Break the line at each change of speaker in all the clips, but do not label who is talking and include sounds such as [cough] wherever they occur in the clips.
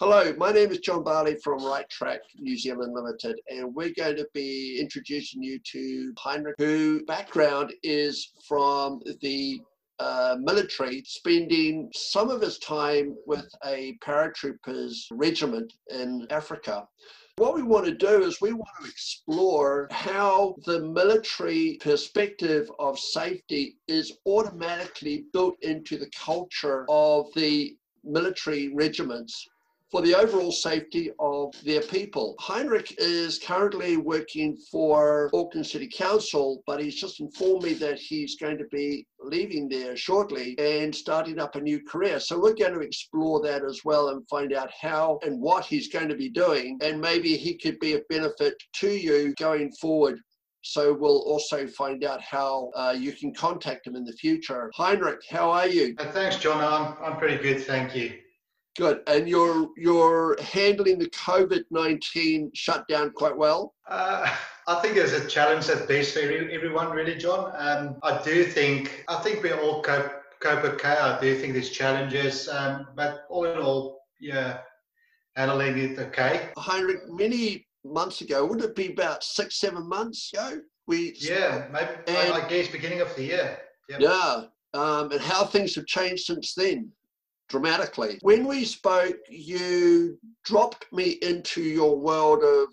Hello, my name is John Barley from Right Track New Zealand Limited, and we're going to be introducing you to Heinrich, who background is from the uh, military, spending some of his time with a paratroopers regiment in Africa. What we want to do is we want to explore how the military perspective of safety is automatically built into the culture of the military regiments for the overall safety of their people. Heinrich is currently working for Auckland City Council, but he's just informed me that he's going to be leaving there shortly and starting up a new career. So we're going to explore that as well and find out how and what he's going to be doing. And maybe he could be of benefit to you going forward so we'll also find out how uh, you can contact him in the future. Heinrich, how are you?
Uh, thanks, John. I'm, I'm pretty good, thank you.
Good. And you're you're handling the COVID nineteen shutdown quite well.
Uh, I think it's a challenge that's best for everyone, really, John. Um, I do think I think we all cope cope okay. I do think there's challenges, um, but all in all, yeah, handling it okay.
Heinrich, many months ago, would it be about six, seven months ago?
We yeah, maybe and, I guess beginning of the year.
Yep. Yeah, um, and how things have changed since then dramatically. When we spoke, you dropped me into your world of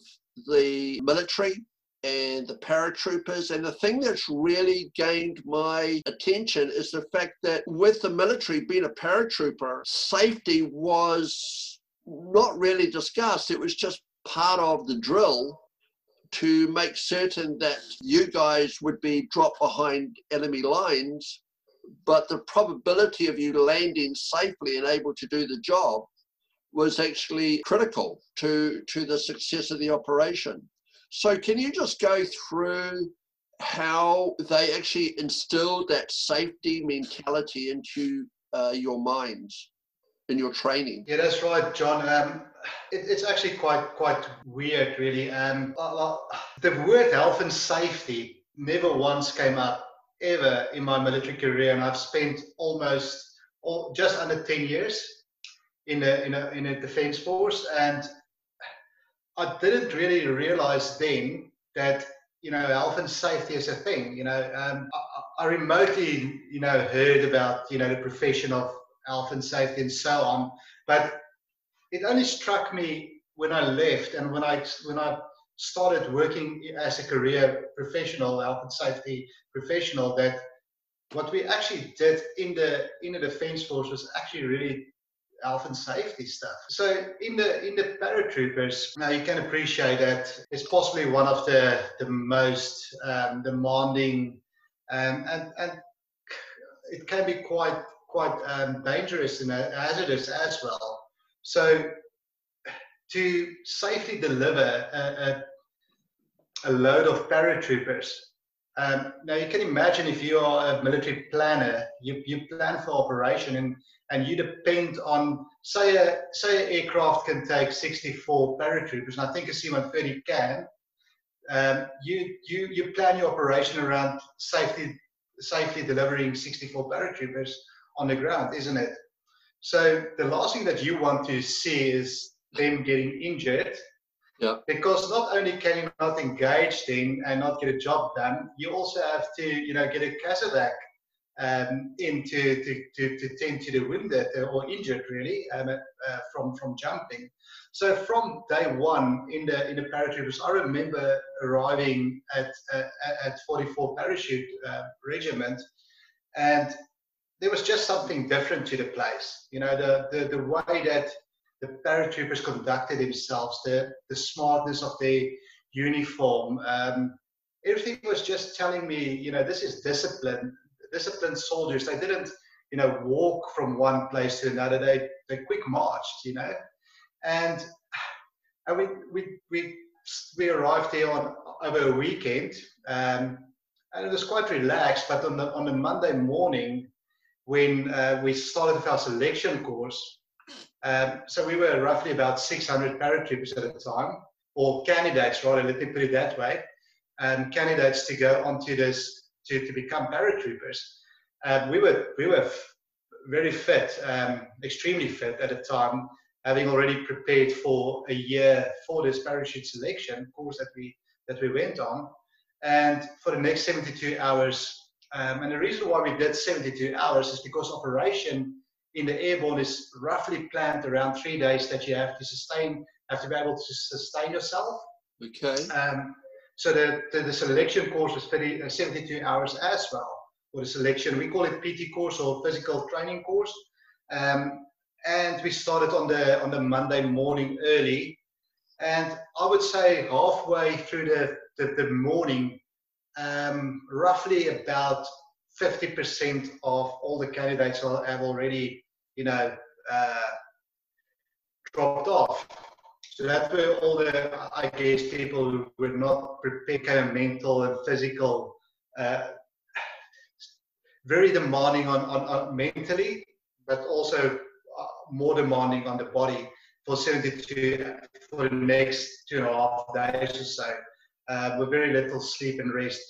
the military and the paratroopers. And the thing that's really gained my attention is the fact that with the military being a paratrooper, safety was not really discussed. It was just part of the drill to make certain that you guys would be dropped behind enemy lines but the probability of you landing safely and able to do the job was actually critical to, to the success of the operation. So, can you just go through how they actually instilled that safety mentality into uh, your minds in your training?
Yeah, that's right, John. Um, it, it's actually quite quite weird, really. Um, the word health and safety never once came up ever in my military career, and I've spent almost all, just under 10 years in a, in, a, in a defense force. And I didn't really realize then that, you know, health and safety is a thing. You know, um, I, I, remotely, you know, heard about, you know, the profession of health and safety and so on. But it only struck me when I left and when I, when I started working as a career professional, health and safety professional, that what we actually did in the in the defense force was actually really health and safety stuff. So in the in the paratroopers, now you can appreciate that it's possibly one of the the most um, demanding um, and and it can be quite quite um, dangerous and hazardous as well. So to safely deliver a, a, a load of paratroopers. Um, now you can imagine if you are a military planner, you, you plan for operation and, and you depend on, say a, say an aircraft can take 64 paratroopers, and I think a C-130 can, um, you, you, you plan your operation around safely, safely delivering 64 paratroopers on the ground, isn't it? So the last thing that you want to see is them getting injured.
Yeah.
Because not only can you not engage then and not get a job done, you also have to, you know, get a casevac um, in to, to, to, tend to the wounded or injured really um, uh, from from jumping. So from day one in the in the paratroopers, I remember arriving at uh, at 44 parachute uh, regiment, and there was just something different to the place. You know, the the, the way that the paratroopers conducted themselves, the, the smartness of their uniform. Um, everything was just telling me, you know, this is discipline, disciplined soldiers. They didn't, you know, walk from one place to another. They they quick marched, you know, and and we we we we arrived there on over a weekend, um, and it was quite relaxed. But on the on the Monday morning, when uh, we started our selection course, um, so we were roughly about 600 paratroopers at the time, or candidates rather, let me put it that way, um, candidates to go onto this, to, to become paratroopers. Um, we were, we were very fit, um, extremely fit at the time. having already prepared for a year for this parachute selection course that we that we went on, and for the next 72 hours. Um, and the reason why we did 72 hours is because operation in the airborne is roughly planned around three days that you have to sustain, have to be able to sustain yourself.
Okay.
Um, so the, the, the, selection course was 30, uh, 72 hours as well for the selection. We call it PT course or physical training course. Um, and we started on the on the Monday morning early. And I would say halfway through the, the, the morning, um, roughly about 50% of all the candidates have already, you know, uh, dropped off. So that were all the, I guess, people who were not prepared, kind of mental and physical, uh, very demanding on, on, on, mentally, but also uh, more demanding on the body for 72 for the next two and a half days or so, uh, with very little sleep and rest.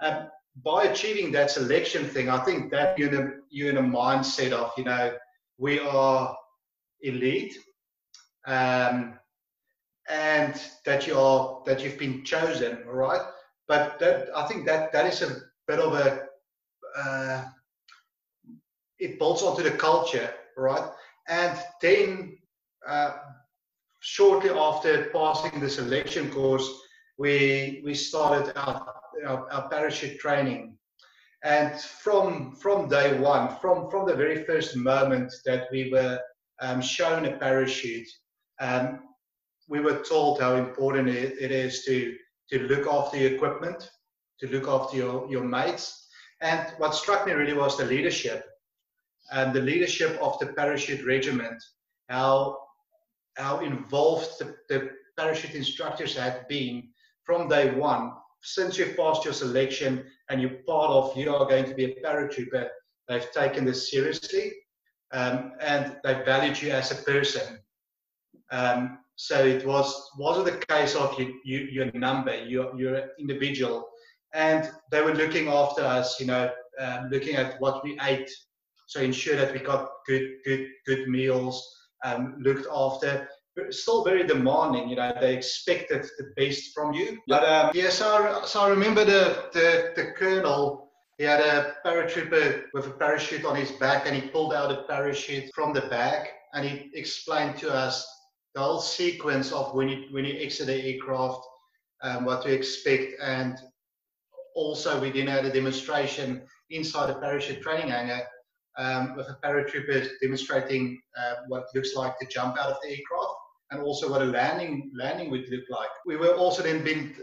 Um, by achieving that selection thing, I think that you're in a, you're in a mindset of, you know, we are elite. Um, and that you are that you've been chosen, all right? But that I think that that is a bit of a uh, it bolts onto the culture, right? And then uh, shortly after passing the selection course, we we started our, our, our parachute training. And from from day one, from from the very first moment that we were um, shown a parachute, um, we were told how important it, it is to to look after the equipment, to look after your, your mates. And what struck me really was the leadership and the leadership of the parachute regiment, how how involved the, the parachute instructors had been from day one. Since you've passed your selection and you're part of you are going to be a paratrooper, they've taken this seriously um, and they valued you as a person. Um, so it was wasn't the case of you, you your number, you're an individual, and they were looking after us, you know, um, looking at what we ate, so ensure that we got good good good meals, um, looked after. Still very demanding, you know. They expected the best from you. But um, yeah, so I, so I remember the, the the colonel he had a paratrooper with a parachute on his back and he pulled out a parachute from the bag and he explained to us the whole sequence of when you when you exit the aircraft, um, what to expect, and also we then had a demonstration inside a parachute training hangar um, with a paratrooper demonstrating uh, what looks like to jump out of the aircraft and also what a landing landing would look like. We were also then being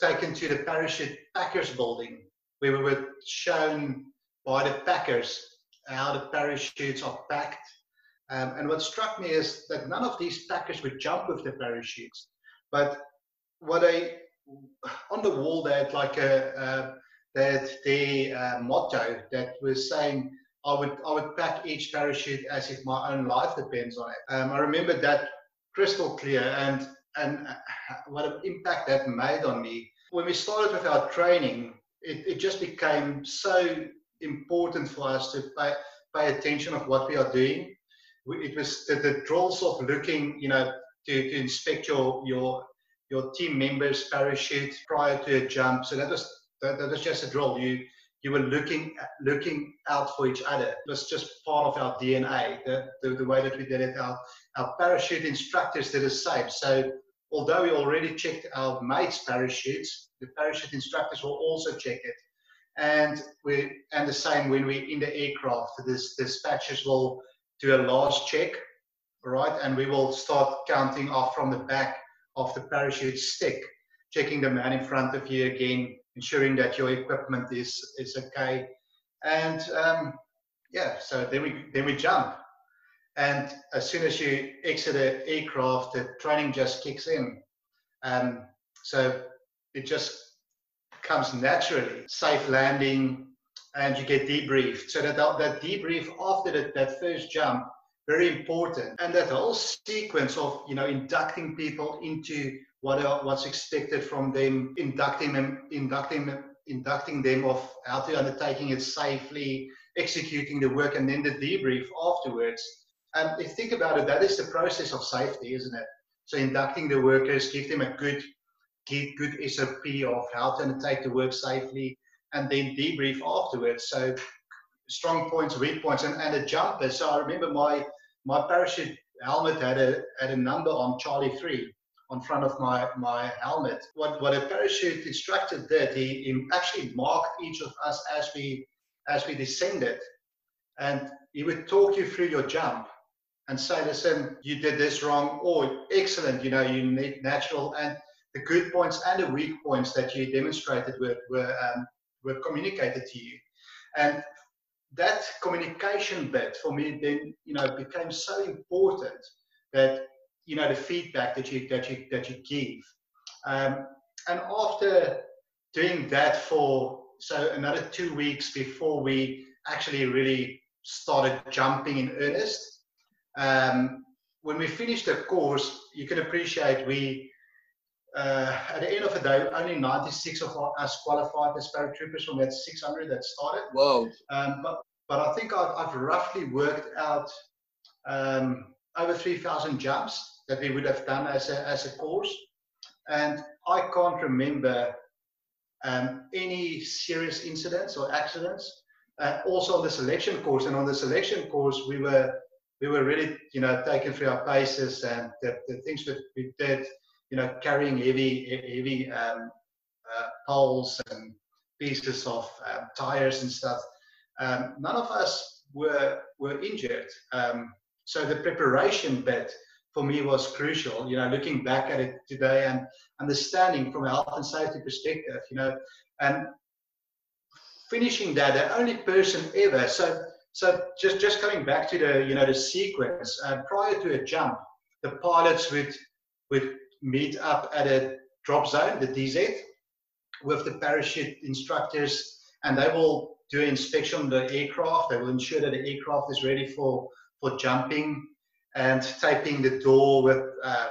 taken to the parachute packers building where we were shown by the packers how the parachutes are packed um, and what struck me is that none of these packers would jump with the parachutes. But what I, on the wall, they had like a, uh, that the uh, motto that was saying, I would, I would pack each parachute as if my own life depends on it. Um, I remember that crystal clear and, and what an impact that made on me. When we started with our training, it, it just became so important for us to pay, pay attention of what we are doing it was the, the drills of looking, you know, to, to inspect your your your team members' parachute prior to a jump. So that was that, that was just a drill. You you were looking at, looking out for each other. It was just part of our DNA. The, the, the way that we did it, our our parachute instructors did the same. So although we already checked our mates' parachutes, the parachute instructors will also check it. And we and the same when we're in the aircraft, the dispatchers will do a last check, right? And we will start counting off from the back of the parachute stick, checking the man in front of you again, ensuring that your equipment is is okay. And um, yeah, so then we then we jump. And as soon as you exit the aircraft, the training just kicks in. Um, so it just comes naturally. Safe landing, and you get debriefed. So that that debrief after that, that first jump, very important. And that whole sequence of you know inducting people into what are, what's expected from them, inducting them, inducting inducting them of how to undertaking it safely, executing the work, and then the debrief afterwards. And if think about it, that is the process of safety, isn't it? So inducting the workers, give them a good, good SOP of how to undertake the work safely, and then debrief afterwards. So strong points, weak points, and, and a jumper. So I remember my my parachute helmet had a had a number on Charlie three on front of my my helmet. What what a parachute instructor did, he, he actually marked each of us as we as we descended, and he would talk you through your jump and say, listen, you did this wrong, or excellent, you know, you need natural and the good points and the weak points that you demonstrated were were um, were communicated to you. And that communication bit for me then you know became so important that you know the feedback that you that you that you give um, and after doing that for so another two weeks before we actually really started jumping in earnest um, when we finished the course you can appreciate we uh, at the end of the day, only 96 of us qualified as paratroopers from that 600 that started.
Whoa.
Um, but, but I think I've, I've roughly worked out um, over 3,000 jumps that we would have done as a, as a course. And I can't remember um, any serious incidents or accidents. Uh, also on the selection course, and on the selection course, we were we were really, you know, taken through our paces and the, the things that we did you know, carrying heavy, heavy um, uh, poles and pieces of uh, tires and stuff. Um, none of us were were injured. Um, so the preparation bit for me was crucial. You know, looking back at it today and understanding from a health and safety perspective. You know, and finishing that, the only person ever. So so just just coming back to the you know the sequence uh, prior to a jump, the pilots would would meet up at a drop zone, the DZ, with the parachute instructors, and they will do inspection of the aircraft. They will ensure that the aircraft is ready for, for jumping and taping the door with, uh,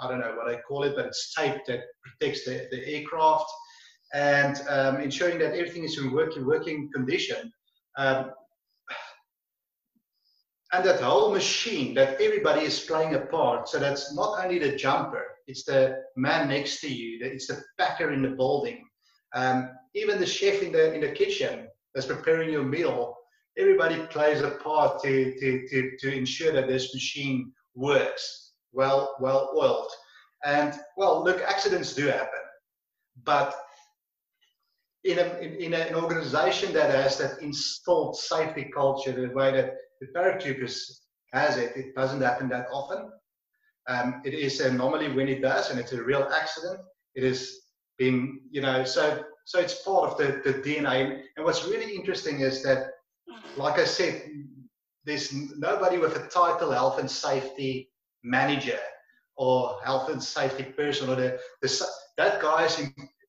I don't know what they call it, but it's tape that protects the, the aircraft and um, ensuring that everything is in working, working condition. Um, and that whole machine that everybody is playing a part. So that's not only the jumper, it's the man next to you, it's the packer in the building, um, even the chef in the in the kitchen that's preparing your meal. Everybody plays a part to, to, to, to ensure that this machine works well well oiled. And well, look, accidents do happen, but in, a, in, in an organization that has that installed safety culture, the way that the paratroopers has it, it doesn't happen that often. Um, it is normally when it does, and it's a real accident. It is been, you know, so so it's part of the, the DNA. And what's really interesting is that, like I said, there's nobody with a title health and safety manager or health and safety person or the, the that guy is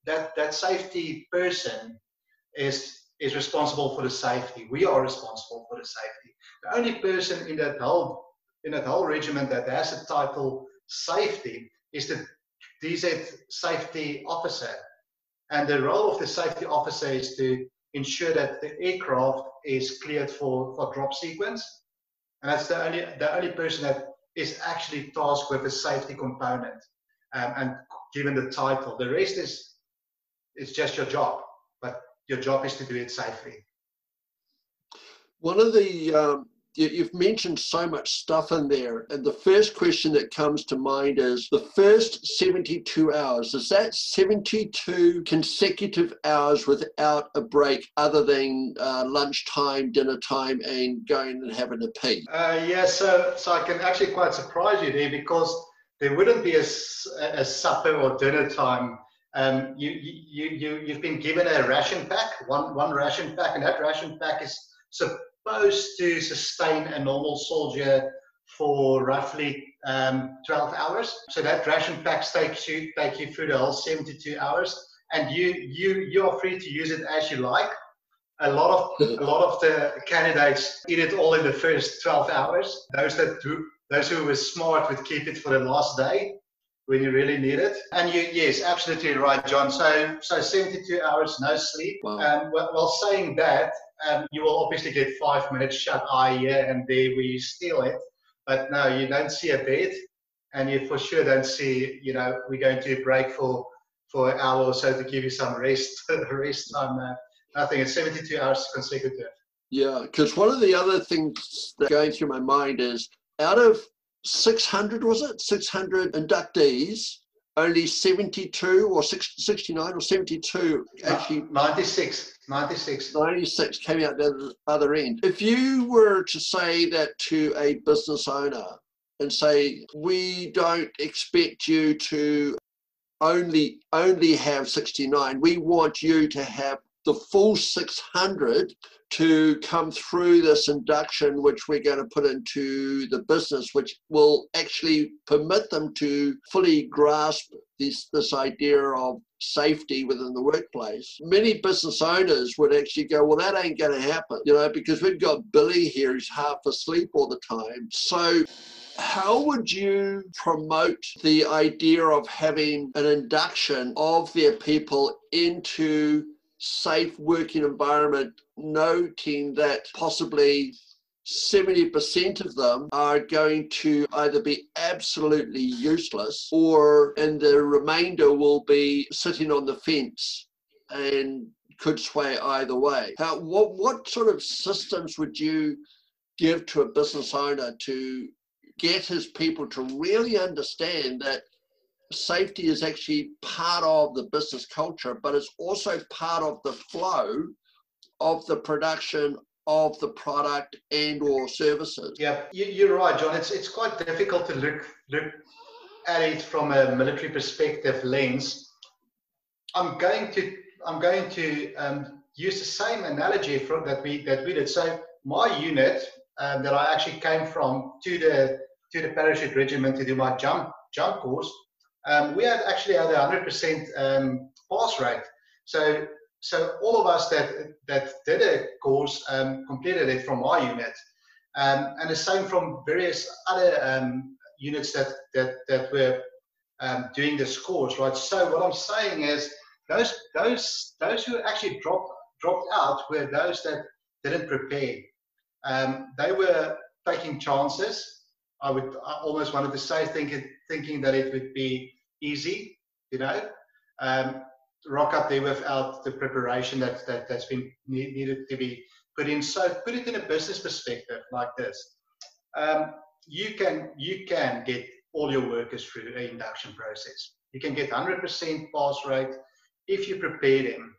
that that safety person is is responsible for the safety. We are responsible for the safety. The only person in that whole in that whole regiment that has a title safety is the DZ safety officer. And the role of the safety officer is to ensure that the aircraft is cleared for, for drop sequence. And that's the only, the only person that is actually tasked with the safety component um, and given the title. The rest is, it's just your job, but your job is to do it safely.
One of the um, you've mentioned so much stuff in there. And the first question that comes to mind is the first 72 hours, is that 72 consecutive hours without a break other than uh, lunchtime, dinner time, and going and having a pee?
Uh, yeah, so, so I can actually quite surprise you there because there wouldn't be a, a supper or dinner time. Um, you, you, you, you've been given a ration pack, one, one ration pack, and that ration pack is so supposed to sustain a normal soldier for roughly um, 12 hours. So that ration pack takes you take you through the whole 72 hours, and you you you are free to use it as you like. A lot of a lot of the candidates eat it all in the first 12 hours. Those that do, those who were smart would keep it for the last day when you really need it. And you, yes, absolutely right, John. So, so 72 hours no sleep. Wow. Um, well, while saying that, um, you will obviously get five minutes shut eye here and there where you steal it. But no, you don't see a bed, and you for sure don't see, you know, we're going to break for for an hour or so to give you some rest, [laughs] rest time. Uh, I think it's 72 hours consecutive.
Yeah, because one of the other things that going through my mind is out of 600, was it? 600 inductees, only 72 or 69 or 72 actually
96 96
96 came out the other end. If you were to say that to a business owner and say we don't expect you to only only have 69 we want you to have the full 600 to come through this induction, which we're going to put into the business, which will actually permit them to fully grasp this, this idea of safety within the workplace. Many business owners would actually go, Well, that ain't going to happen, you know, because we've got Billy here who's half asleep all the time. So, how would you promote the idea of having an induction of their people into safe working environment, noting that possibly 70% of them are going to either be absolutely useless or and the remainder will be sitting on the fence and could sway either way. How, what, what sort of systems would you give to a business owner to get his people to really understand that safety is actually part of the business culture, but it's also part of the flow of the production of the product and or services.
Yeah, you're right, John. It's it's quite difficult to look look at it from a military perspective lens. I'm going to I'm going to um, use the same analogy from that we that we did. So my unit um, that I actually came from to the to the parachute regiment to do my jump jump course um, we had actually had a 100% um, pass rate. So, so all of us that that did a course um, completed it from our unit, um, and the same from various other um, units that that that were um, doing this course, right? So what I'm saying is those those those who actually dropped dropped out were those that didn't prepare. they were taking chances. I would I almost wanted to say thinking thinking that it would be easy, you know, um, rock up there without the preparation that, that, that's been needed to be put in. So put it in a business perspective like this. Um, you can you can get all your workers through an induction process. You can get 100% pass rate if you prepare them.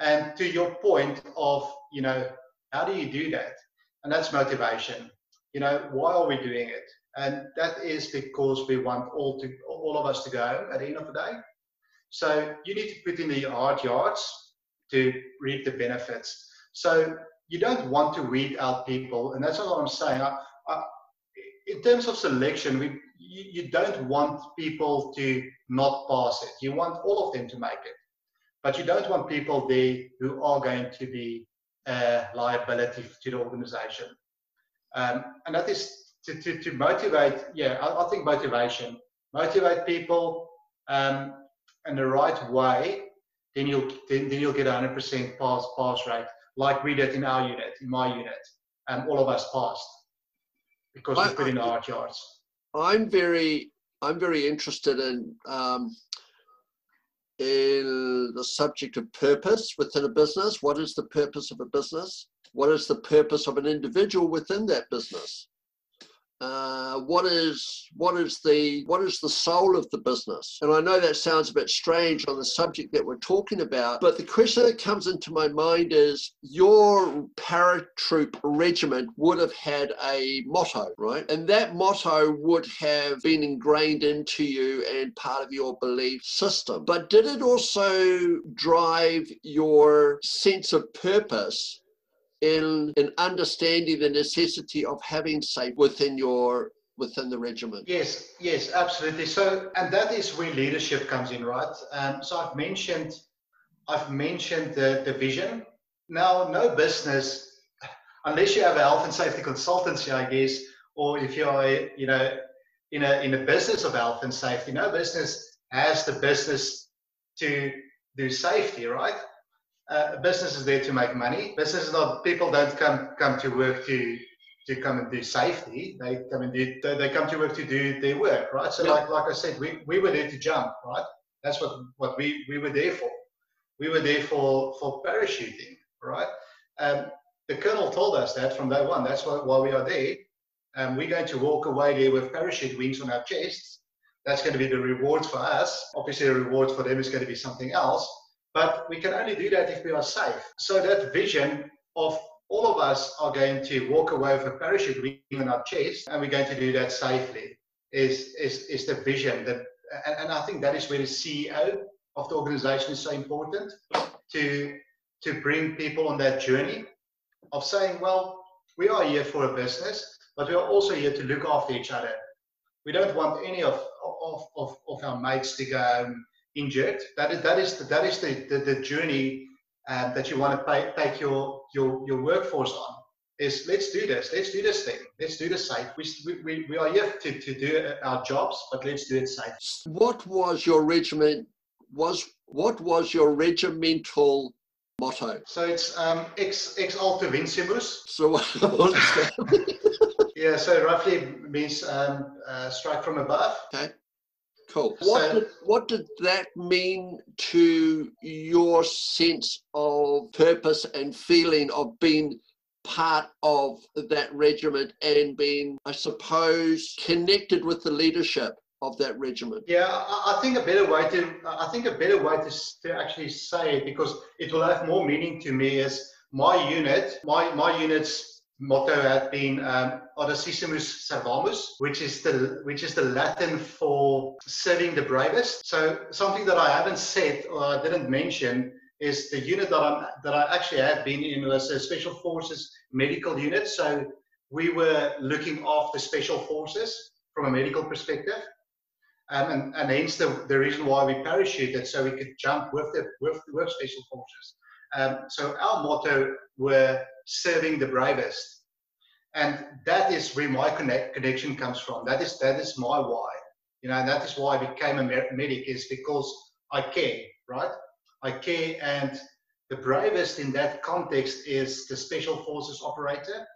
And to your point of, you know, how do you do that? And that's motivation. You know, why are we doing it? And that is the because we want all to all of us to go at the end of the day. So you need to put in the hard yards to reap the benefits. So you don't want to weed out people, and that's what I'm saying. I, I, in terms of selection, we you, you don't want people to not pass it. You want all of them to make it, but you don't want people there who are going to be a liability to the organization. Um, and that is to, to, to motivate, yeah, I, I, think motivation, motivate people um, in the right way, then you'll then, then you'll get a hundred percent pass pass rate, like we did in our unit, in my unit, and um, all of us passed because we put in hard yards.
I'm very I'm very interested in um, in the subject of purpose within a business. What is the purpose of a business? What is the purpose of an individual within that business? Uh, what is what is the what is the soul of the business? And i know that sounds a bit strange on the subject that we're talking about but the question that comes into my mind is your paratroop regiment would have had a motto right? And that motto would have been ingrained into you and part of your belief system. But did it also drive your sense of purpose in, in understanding the necessity of having safe within your within the regiment.
Yes, yes, absolutely. So, and that is where leadership comes in, right? Um, so I've mentioned, I've mentioned the, the vision. Now, no business, [laughs] unless you have a health and safety consultancy, I guess, or if you're, you know, in a in a business of health and safety, no business has the business to do safety, right? Uh, business is there to make money. Business is not people don't come come to work to to come and do safety. They come and do they, come to work to do their work, right? So like like I said, we, we were there to jump, right? That's what what we, we were there for. We were there for for parachuting, right? Um, the colonel told us that from day one. That's why, why we are there. Um, we're going to walk away there with parachute wings on our chests. That's going to be the reward for us. Obviously, the reward for them is going to be something else. But we can only do that if we are safe. So that vision of all of us are going to walk away with a parachute wing on our chest, and we're going to do that safely. Is is is the vision that, and, and I think that is where the CEO of the organization is so important to to bring people on that journey of saying, well, we are here for a business, but we are also here to look after each other. We don't want any of of, of, of our mates to go injured. That is that is the, that is the, the, the journey uh, that you want to pay, take your, your your workforce on. Is let's do this. Let's do this thing. Let's do this safe. We, we, we are here to, to do our jobs, but let's do it safe.
What was your regiment? Was what was your regimental motto?
So it's um, ex ex alto vincimus.
So [laughs] [laughs]
yeah, so roughly means um, uh, strike from above.
Okay. Cool. What, so, did, what did that mean to your sense of purpose and feeling of being part of that regiment and being, I suppose, connected with the leadership of that regiment?
Yeah, I, think a better way to I think a better way to, to actually say it because it will have more meaning to me is my unit, my my unit's motto had been um, Audacisimus Servamus, which is the which is the Latin for serving the bravest. So something that I haven't said or I didn't mention is the unit that I'm that I actually have been in was a Special Forces medical unit. So we were looking after Special Forces from a medical perspective. Um, and, and hence the, the reason why we parachuted so we could jump with the with, with special forces. Um, so our motto were serving the bravest. And that is where my connect, connection comes from. That is that is my why. You know, and that is why I became a medic is because I care, right? I care, and the bravest in that context is the special forces operator,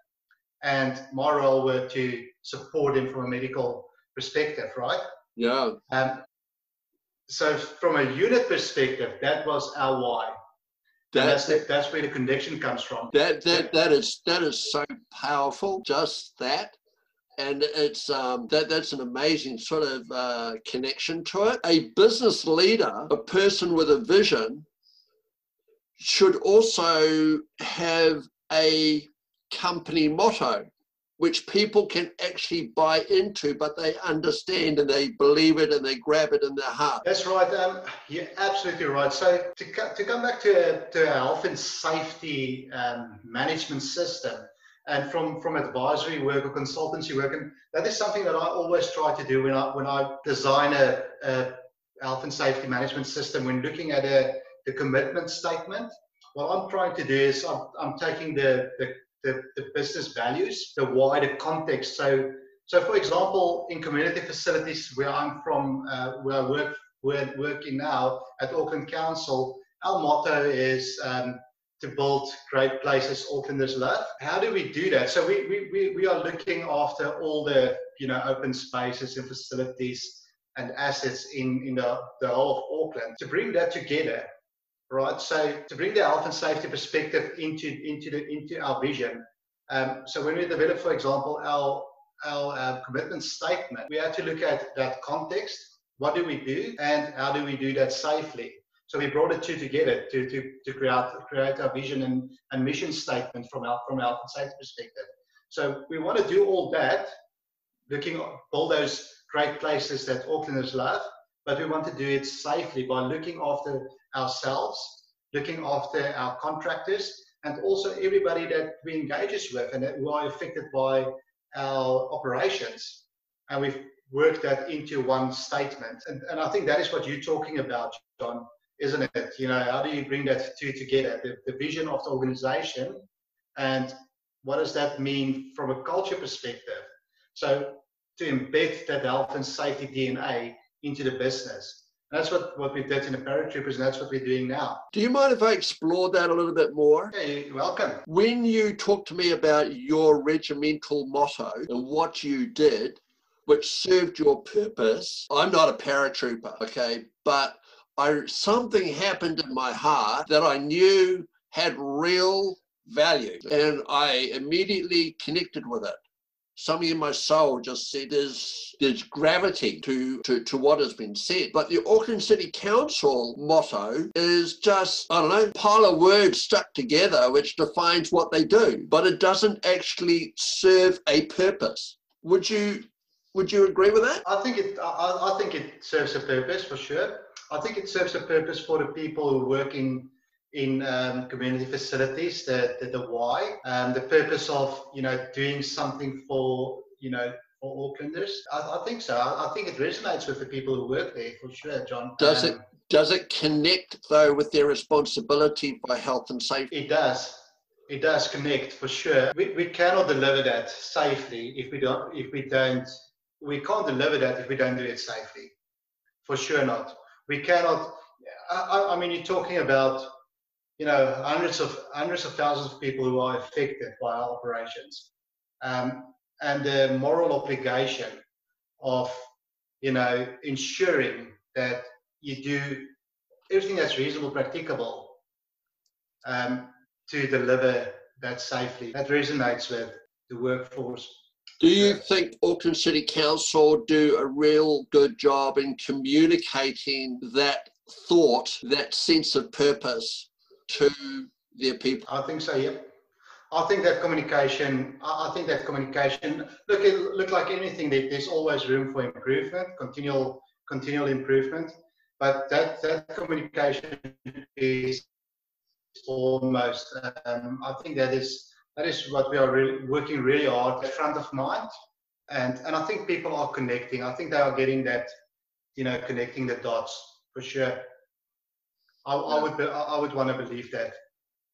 and my role were to support him from a medical perspective, right?
Yeah. Um,
so from a unit perspective, that was our why. That, that's, the, that's where the connection comes from.
That that that is that is so powerful. Just that, and it's um, that that's an amazing sort of uh, connection to it. A business leader, a person with a vision, should also have a company motto which people can actually buy into, but they understand and they believe it and they grab it in their heart.
That's right. Um, you're absolutely right. So to, to come back to, to our health and safety um, management system, and from, from advisory work or consultancy work, and that is something that I always try to do when I when I design a, a health and safety management system. When looking at a the commitment statement, what I'm trying to do is I'm, I'm taking the, the the, the business values, the wider context. So, so for example, in community facilities where I'm from, uh, where I work, where working now at Auckland Council, our motto is um, to build great places Aucklanders love. How do we do that? So we, we, we, are looking after all the you know open spaces and facilities and assets in, in the, the whole of Auckland. To bring that together, right? So to bring the health and safety perspective into into the into our vision. Um, so when we develop, for example, our our uh, commitment statement, we had to look at that context. What do we do, and how do we do that safely? So we brought the two together to to to create create our vision and, and mission statement from our from our safety perspective. So we want to do all that, looking at all those great places that Aucklanders love, but we want to do it safely by looking after ourselves, looking after our contractors, and also everybody that we engages with and who are affected by our operations. And we've worked that into one statement. And, and I think that is what you're talking about, John, isn't it? You know, how do you bring that two together? The, the vision of the organization and what does that mean from a culture perspective? So to embed that health and safety DNA into the business. That's what, what we did in the paratroopers, and that's what we're doing now.
Do you mind if I explore that a little bit more?
Yeah, you're welcome.
When you talk to me about your regimental motto and what you did, which served your purpose, I'm not a paratrooper, okay, but I something happened in my heart that I knew had real value, and I immediately connected with it something in my soul just said there's there's gravity to, to to what has been said. But the Auckland City Council motto is just I don't know pile of words stuck together which defines what they do, but it doesn't actually serve a purpose. Would you would you agree with that?
I think it I, I think it serves a purpose for sure. I think it serves a purpose for the people who work in in um, community facilities, the, the, the why, um, the purpose of, you know, doing something for, you know, for Aucklanders. I, I think so. I, I, think it resonates with the people who work there for sure, John.
Does um, it does it connect though with their responsibility for health and safety?
It does. It does connect for sure. We, we cannot deliver that safely if we don't if we don't we can't deliver that if we don't do it safely. For sure not. We cannot I, I mean you're talking about you know, hundreds of hundreds of thousands of people who are affected by our operations, um, and the moral obligation of, you know, ensuring that you do everything that's reasonable, practicable, um, to deliver that safely. That resonates with the workforce.
Do you think Auckland City Council do a real good job in communicating that thought, that sense of purpose to their people?
I think so. Yep. I think that communication. I think that communication. Look, it look like anything. There's always room for improvement, continual, continual improvement. But that that communication is almost. Um, I think that is that is what we are really working really hard at front of mind, and and I think people are connecting. I think they are getting that, you know, connecting the dots for sure. I, I would be, I would want to believe that.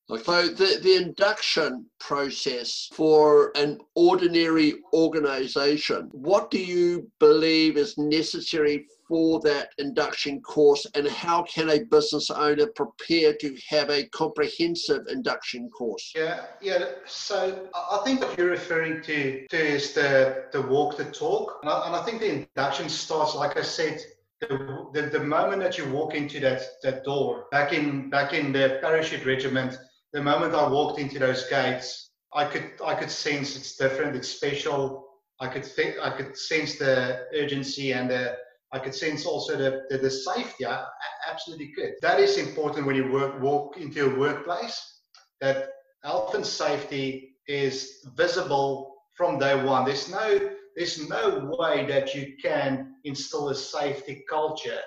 So the, the induction process for an ordinary organization, what do you believe is necessary for that induction course and how can a business owner prepare to have a comprehensive induction course?
Yeah, yeah. So I think what you're referring to, to is the, the walk the talk. And I, and I think the induction starts, like I said, the, the, moment that you walk into that, that door, back in back in the parachute regiment, the moment I walked into those gates, I could I could sense it's different, it's special. I could think I could sense the urgency and the I could sense also the, the, the safety. I, absolutely could. That is important when you work walk into a workplace. That health and safety is visible from day one. There's no there's no way that you can instill a safety culture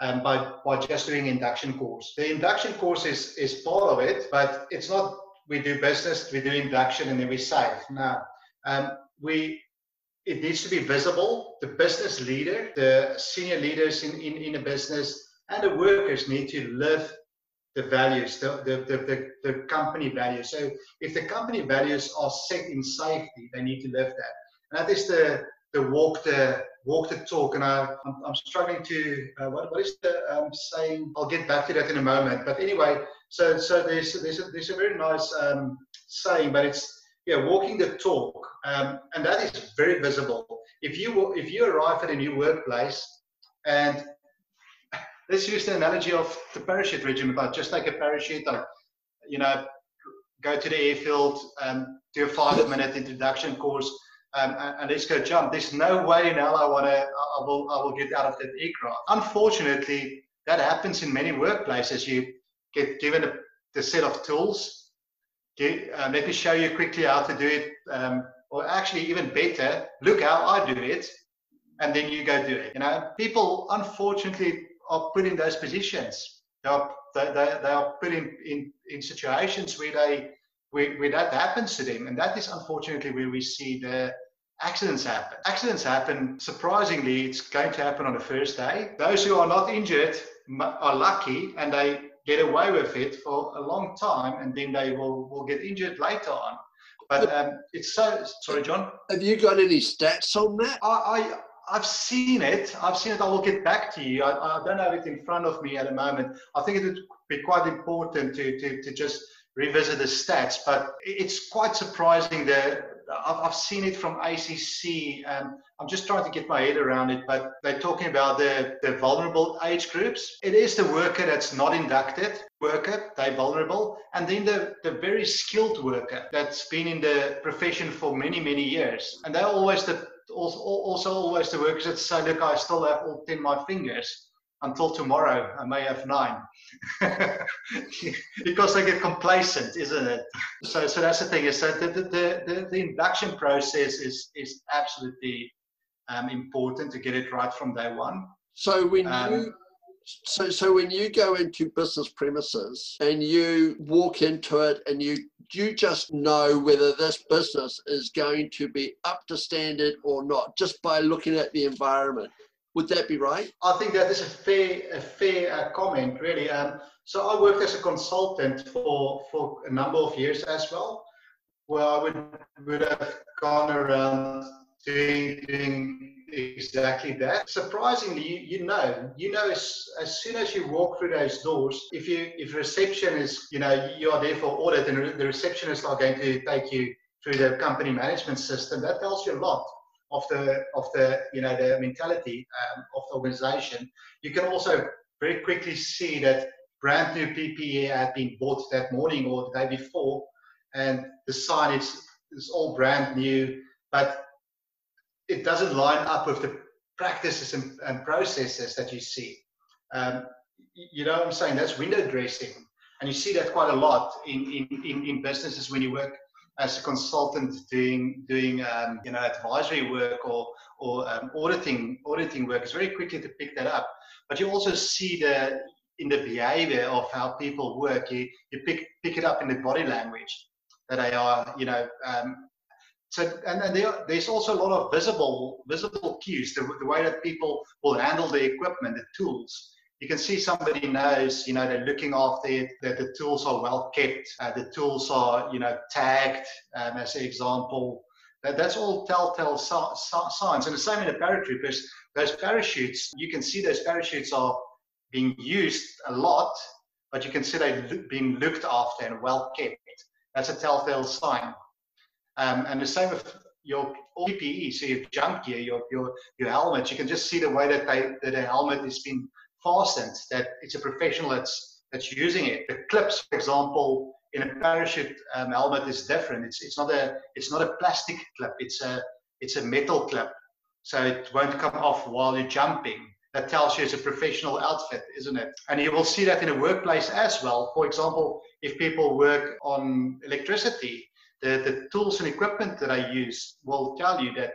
um, by, by just doing induction course. The induction course is, is part of it, but it's not we do business, we do induction, and then we safe. No, um, we it needs to be visible. The business leader, the senior leaders in, in, in a business, and the workers need to live the values, the, the, the, the, the company values. So if the company values are set in safety, they need to live that. And that is the the walk the walk the talk. And I I'm, I'm struggling to uh, what what is the um, saying? I'll get back to that in a moment. But anyway, so so there's there's a, there's a very nice um, saying, but it's yeah walking the talk, um, and that is very visible. If you if you arrive at a new workplace and [laughs] let's use the analogy of the parachute regiment. I just take a parachute, I, you know, go to the airfield and do a five minute introduction course um, and let's go jump. There's no way now I want to, I will, I will get out of that aircraft. Unfortunately, that happens in many workplaces. You get given a, the set of tools. Get, um, let me show you quickly how to do it. Um, or actually, even better, look how I do it, and then you go do it. You know, people unfortunately are put in those positions. They are, they, they, they are put in, in, in situations where they where, where that happens to them. And that is unfortunately where we see the accidents happen. Accidents happen, surprisingly, it's going to happen on the first day. Those who are not injured are lucky and they get away with it for a long time and then they will, will get injured later on. But um, it's so, sorry, John.
Have you got any stats on that?
I, I've seen it. I've seen it. I will get back to you. I, I don't have it in front of me at the moment. I think it would be quite important to, to, to just revisit the stats, but it's quite surprising that I've, seen it from ACC and I'm just trying to get my head around it, but they're talking about the, the vulnerable age groups. It is the worker that's not inducted worker, they're vulnerable, and then the, the very skilled worker that's been in the profession for many, many years. And they're always the also, also always the workers that say, look, I still have all 10 my fingers until tomorrow. I may have nine. [laughs] because they get complacent, isn't it? So, so that's the thing is that the, the, the, the induction process is, is absolutely um, important to get it right from day one.
So when um, you so so when you go into business premises and you walk into it and you you just know whether this business is going to be up to standard or not just by looking at the environment would that be right?
I think that is a fair a fair uh, comment really. Um, so i worked as a consultant for for a number of years as well where i would would have gone around doing doing exactly that. Surprisingly, you, you know, you know, as, as soon as you walk through those doors, if you if reception is, you know, you are there for audit, and the receptionists are going to take you through the company management system, that tells you a lot of the of the you know the mentality um, of the organization. You can also very quickly see that brand new PPE had been bought that morning or the day before, and the sign is is all brand new, but it doesn't line up with the practices and, and processes that you see. Um, you know what I'm saying? That's window dressing. And you see that quite a lot in, in, in, in businesses when you work as a consultant doing doing um, you know advisory work or or um, auditing auditing work. It's very quickly to pick that up. But you also see the in the behavior of how people work. You you pick pick it up in the body language that they are you know um, so, and, and there, there's also a lot of visible visible cues, the, the way that people will handle the equipment, the tools. You can see somebody knows, you know, they're looking after it, that the tools are well kept, uh, the tools are, you know, tagged, um, as an example. That, that's all telltale so, so, signs. And the same in the paratroopers, those parachutes, you can see those parachutes are being used a lot, but you can see they've been looked after and well kept. That's a telltale sign. Um, and the same with your PPE, so your jump gear, your, your, your helmet, you can just see the way that, they, that the helmet is being fastened, that it's a professional that's, that's using it. The clips, for example, in a parachute um, helmet is different. It's, it's, not a, it's not a plastic clip, it's a, it's a metal clip. So it won't come off while you're jumping. That tells you it's a professional outfit, isn't it? And you will see that in a workplace as well. For example, if people work on electricity, the, the tools and equipment that I use will tell you that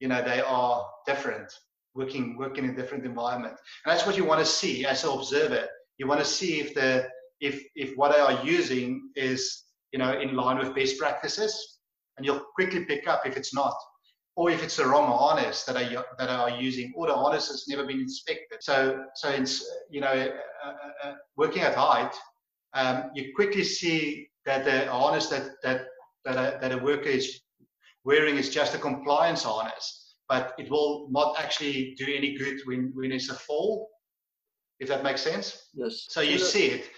you know they are different, working working in a different environment, and that's what you want to see as an observer. You want to see if the if if what they are using is you know in line with best practices, and you'll quickly pick up if it's not, or if it's the wrong harness that I that are using, or the harness has never been inspected. So so it's you know uh, uh, uh, working at height, um, you quickly see that the harness that that that a, that a worker is wearing is just a compliance harness, but it will not actually do any good when, when it's a fall, if that makes sense.
Yes.
So you see it.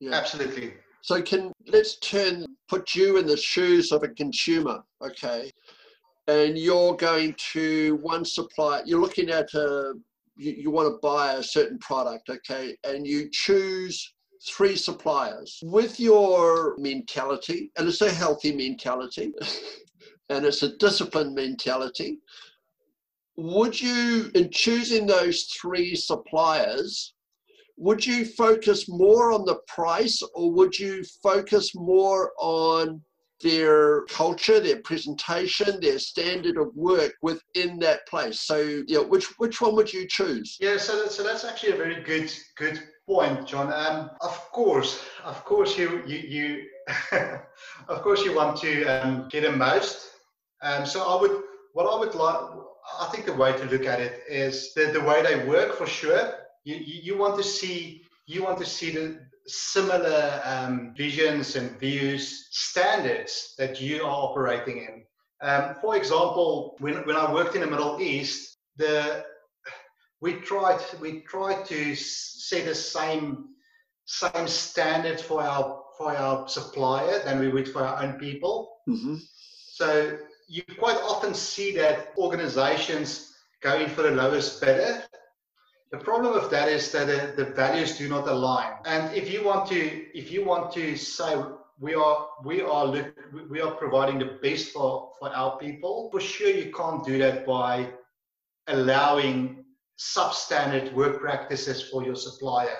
Yeah. Absolutely.
So can let's turn put you in the shoes of a consumer, okay? And you're going to one supplier. You're looking at a you, you want to buy a certain product, okay? And you choose three suppliers with your mentality, and it's a healthy mentality, [laughs] and it's a disciplined mentality. Would you, in choosing those three suppliers, would you focus more on the price or would you focus more on their culture, their presentation, their standard of work within that place. So, yeah, which which one would you choose?
Yeah, so so that's actually a very good good point, John. Um, of course, of course, you you you, [laughs] of course, you want to um, get most. Um, so I would, what I would like, I think the way to look at it is the, the way they work for sure. You, you, you want to see you want to see the similar um, visions and views standards that you are operating in. Um, for example, when, when I worked in the Middle East, the we tried we tried to set the same same standards for our for our supplier than we would for our own people. Mm-hmm. So you quite often see that organizations go in for the lowest bidder. The problem with that is that the, values do not align. And if you want to if you want to say we are we are we are providing the best for for our people, for sure you can't do that by allowing substandard work practices for your supplier.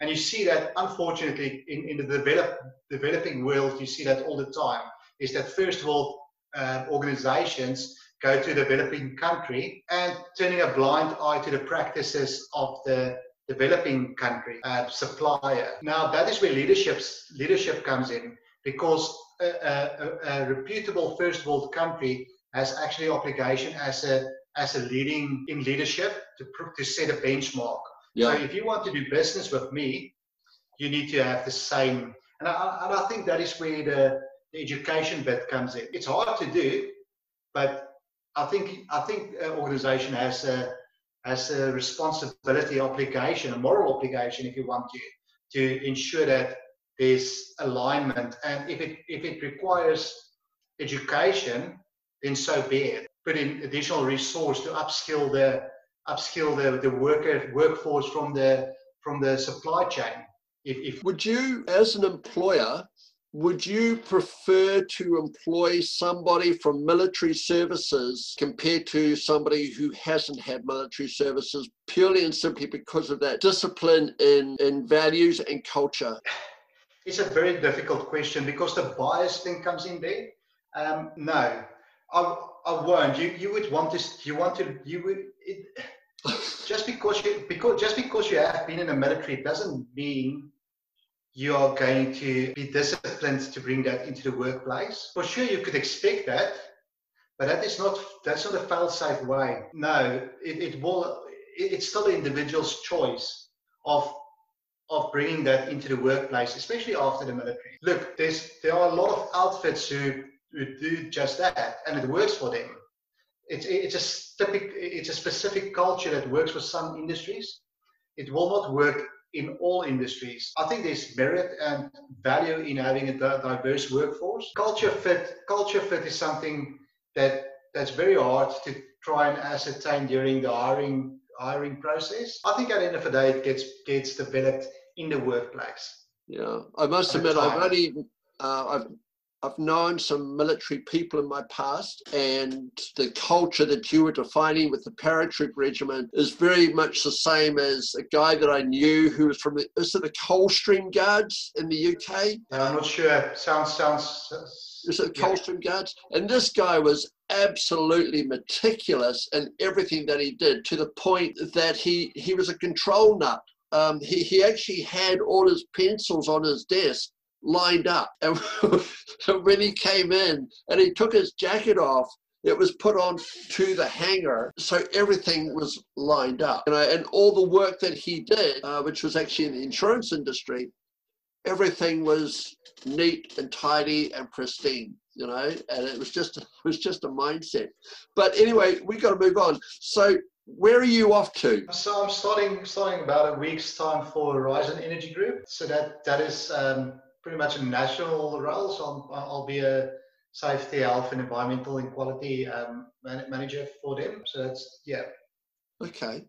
And you see that, unfortunately, in, in the develop, developing world, you see that all the time. Is that first of all, uh, organizations go to a developing country and turning a blind eye to the practices of the developing country uh, supplier. Now that is where leadership's, leadership comes in because a, a, a reputable first world country has actually obligation as a as a leading in leadership to, to set a benchmark. Yeah. So if you want to do business with me, you need to have the same. And I, and I think that is where the, the education bit comes in. It's hard to do, but I think I think an organization has a has a responsibility, obligation, a moral obligation, if you want to, to ensure that there's alignment. And if it if it requires education, then so be it put in additional resource to upskill the upskill the, the worker workforce from the from the supply chain.
If, if would you, as an employer, would you prefer to employ somebody from military services compared to somebody who hasn't had military services purely and simply because of that discipline in, in values and culture?
It's a very difficult question because the bias thing comes in there. Um, no, I, I won't. You you would want to. You want to. You would. It, just because you because just because you have been in the military doesn't mean you are going to be disciplined to bring that into the workplace. For sure, you could expect that, but that is not that's not a fail-safe way. No, it, it will. It, it's still the individual's choice of of bringing that into the workplace, especially after the military. Look, there's there are a lot of outfits who who do just that, and it works for them. It's it's a typical, it's a specific culture that works for some industries. It will not work in all industries. I think there's merit and value in having a diverse workforce. Culture fit, culture fit is something that that's very hard to try and ascertain during the hiring hiring process. I think at the end of the day, it gets gets developed in the workplace.
Yeah, I must admit, I've only uh, I've I've known some military people in my past, and the culture that you were defining with the paratroop regiment is very much the same as a guy that I knew who was from the is it the Coldstream Guards in the UK?
I'm not sure. Sounds sounds.
Is it Coldstream. Guards? And this guy was absolutely meticulous in everything that he did to the point that he he was a control nut. Um, he, he actually had all his pencils on his desk lined up. [laughs] And when he came in and he took his jacket off, it was put on to the hanger, so everything was lined up. You know, and all the work that he did, uh, which was actually in the insurance industry, everything was neat and tidy and pristine. You know, and it was just [laughs] it was just a mindset. But anyway, we got to move on. So where are you off to?
So I'm starting starting about a week's time for Horizon Energy Group. So that that is um, pretty much a national role. So I'll, I'll be a safety, health, and environmental equality um, manager for them. So that's yeah.
Okay.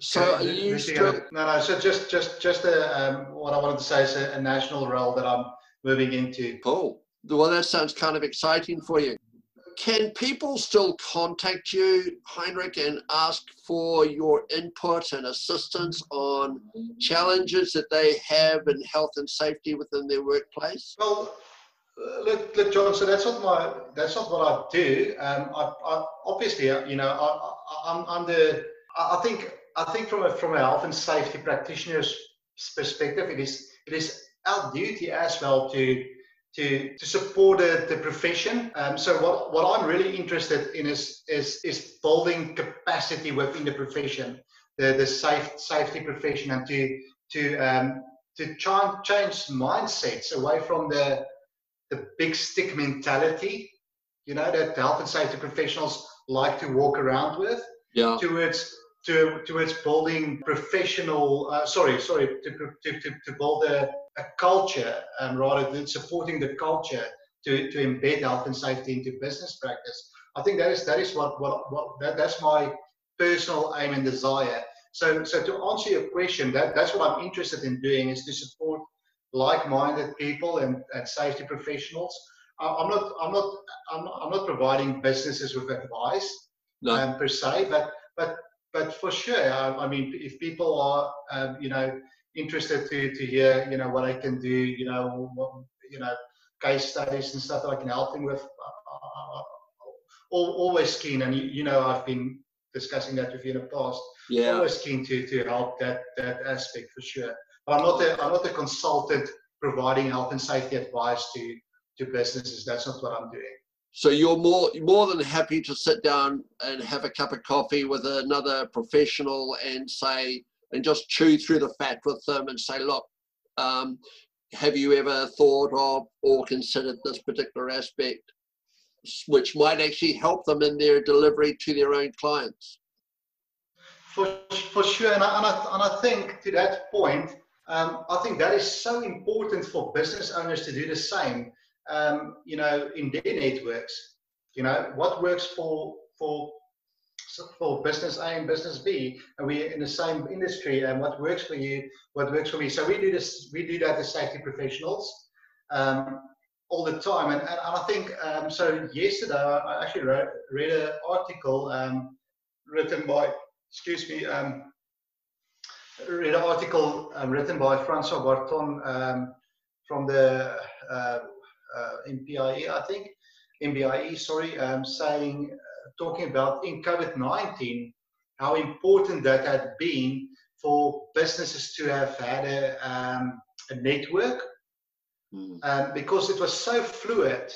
So
okay. you still... no no. So just just just a, um, what I wanted to say is a, a national role that I'm moving into.
Cool. Well, that sounds kind of exciting for you can people still contact you, Heinrich, and ask for your input and assistance on challenges that they have in health and safety within their workplace?
Well, uh, look, look, John. So that's not my that's not what I do. Um, I, I, obviously, uh, you know, I, am I'm the. I think I think from a from a health and safety practitioner's perspective, it is it is our duty as well to to, to support the, the profession. Um, so what, what I'm really interested in is, is, is building capacity within the profession, the, the safe, safety profession and to, to, um, to try and change mindsets away from the, the big stick mentality, you know, that health and safety professionals like to walk around with.
yeah.
towards to, towards building professional. Uh, sorry, sorry, to, to, to, to build a, a culture um, rather than supporting the culture to, to embed health and safety into business practice. I think that is that is what what, what that, that's my personal aim and desire. So so to answer your question, that, that's what I'm interested in doing is to support like-minded people and, and safety professionals. I'm not I'm not I'm not, I'm not providing businesses with advice no. um, per se, but but but for sure, I, I mean, if people are um, you know interested to to hear you know what I can do, you know what, you know case studies and stuff that I can help them with. Uh, always keen, and you, you, know I've been discussing that with you in the past.
Yeah.
Always keen to to help that that aspect for sure. But I'm not a I'm not a consultant providing health and safety advice to to businesses. That's not what I'm doing.
So you're more more than happy to sit down and have a cup of coffee with another professional and say and just chew through the fat with them and say, look, um, have you ever thought of or considered this particular aspect, which might actually help them in their delivery to their own clients?
For, for sure, and I, and, I, and I think to that point, um, I think that is so important for business owners to do the same. Um, you know, in their networks, you know, what works for for for business A and business B, and we're in the same industry, and what works for you, what works for me. So we do this, we do that as safety professionals um, all the time. And, and, I think, um, so yesterday I actually read, read an article um, written by, excuse me, um, read an article um, written by Francois Barton um, from the uh, uh, MPIE, I think, MBIE, sorry, saying talking about in COVID 19, how important that had been for businesses to have had a, um, a network mm. um, because it was so fluid.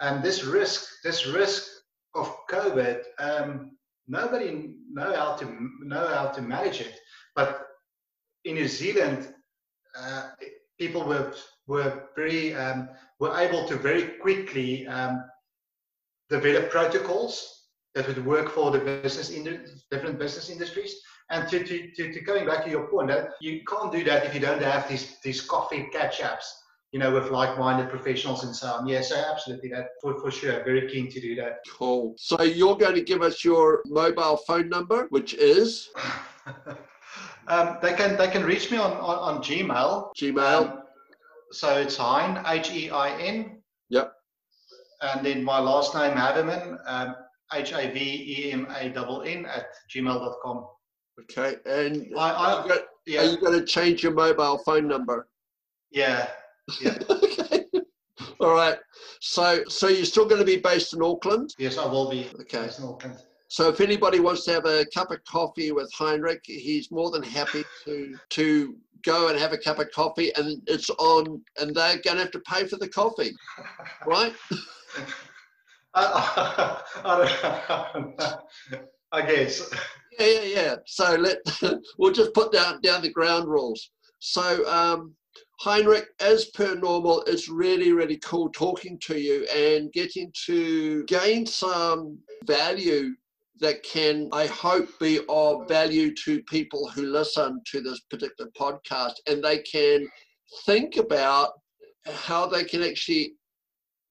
And this risk, this risk of COVID, um, nobody know how to know how to manage it. But in New Zealand, uh, people were were very um, were able to very quickly um, develop protocols that would work for the business in different business industries. And to, to, to, to, going back to your point, that you can't do that if you don't have these these coffee catch-ups, you know, with like-minded professionals and so on. Yeah, so absolutely, that for, for sure, very keen to do that.
Cool. So you're going to give us your mobile phone number, which is. [laughs]
um, they can they can reach me on on, on Gmail.
Gmail. Um,
so it's Hein H E I N.
Yep
and then my last name, Havemann, um, H A V E M A N N at gmail.com.
Okay, and I, I, got, yeah. are you going to change your mobile phone number?
Yeah, yeah. [laughs]
okay. All right. So, so you're still going to be based in Auckland?
Yes, I will be.
Okay.
Based in Auckland.
So if anybody wants to have a cup of coffee with Heinrich, he's more than happy to to go and have a cup of coffee, and it's on, and they're going to have to pay for the coffee, right? [laughs] [laughs]
I, guess. [laughs]
Yeah, yeah, yeah. So let [laughs] we'll just put down down the ground rules. So um, Heinrich, as per normal, it's really, really cool talking to you and getting to gain some value that can, I hope, be of value to people who listen to this particular podcast and they can think about how they can actually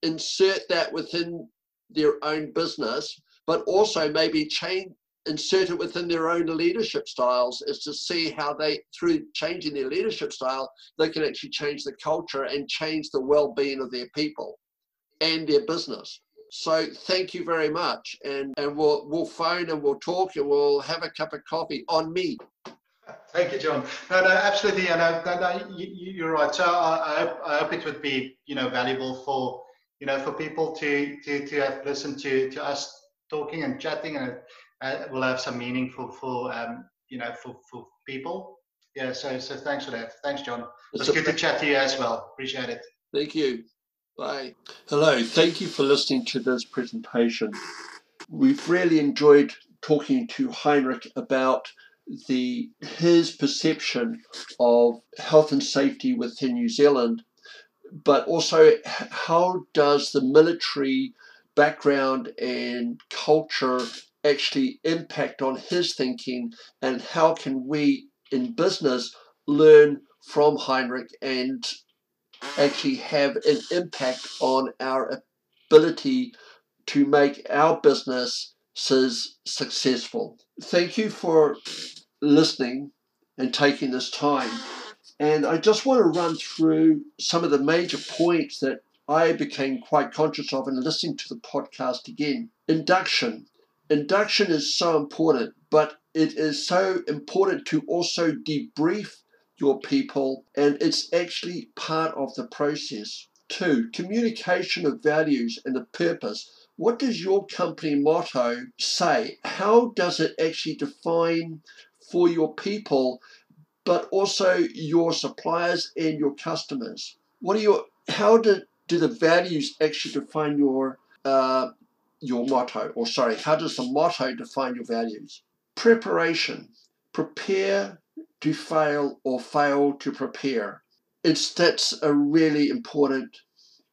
insert that within their own business, but also maybe change insert it within their own leadership styles is to see how they through changing their leadership style they can actually change the culture and change the well-being of their people and their business so thank you very much and and we'll we'll phone and we'll talk and we'll have a cup of coffee on me
Thank you, John. No, no, absolutely. And no, no, no, you, are right. So I, I, hope, I hope it would be, you know, valuable for you know, for people to to to have listened to to us talking and chatting, and uh, will have some meaning for um, you know for for people. Yeah. So so thanks for that. Thanks, John. It's, it's good to chat to you as well. Appreciate it.
Thank you. Bye. Hello. Thank you for listening to this presentation. We've really enjoyed talking to Heinrich about the his perception of health and safety within New Zealand but also how does the military background and culture actually impact on his thinking and how can we in business learn from Heinrich and actually have an impact on our ability to make our businesses successful. Thank you for listening and taking this time. And I just want to run through some of the major points that I became quite conscious of in listening to the podcast again. Induction. Induction is so important, but it is so important to also debrief your people, and it's actually part of the process. Two, communication of values and the purpose. What does your company motto say? How does it actually define for your people, but also your suppliers and your customers? What are your how do do the values actually define your uh, your motto? Or sorry, how does the motto define your values? Preparation. Prepare to fail or fail to prepare? It's that's a really important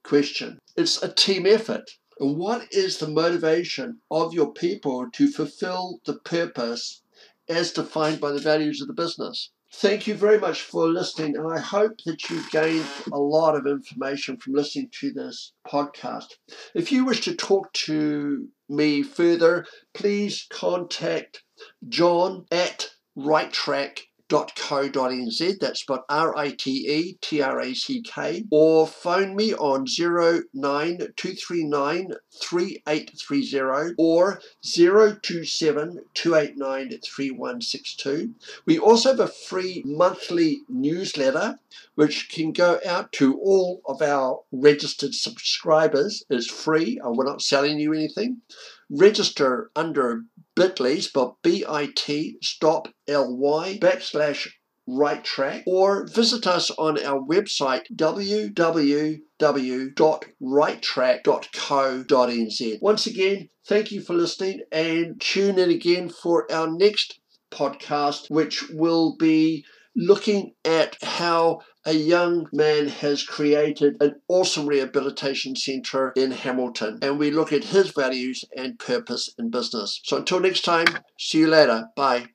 question. It's a team effort. And what is the motivation of your people to fulfill the purpose as defined by the values of the business? Thank you very much for listening, and I hope that you've gained a lot of information from listening to this podcast. If you wish to talk to me further, please contact John at Right Track rite.co.nz. That's spelled R I T E T R A C K. Or phone me on 09239 3830 or 027 289 3162. We also have a free monthly newsletter which can go out to all of our registered subscribers. It's free, we're not selling you anything. Register under bit.ly, spelled B-I-T, stop L-Y, backslash right track, or visit us on our website www.ritetrack.co.nz. Once again, thank you for listening and tune in again for our next podcast, which will be looking at how a young man has created an awesome rehabilitation centre in Hamilton. And we look at his values and purpose in business. So until next time, see you later. Bye.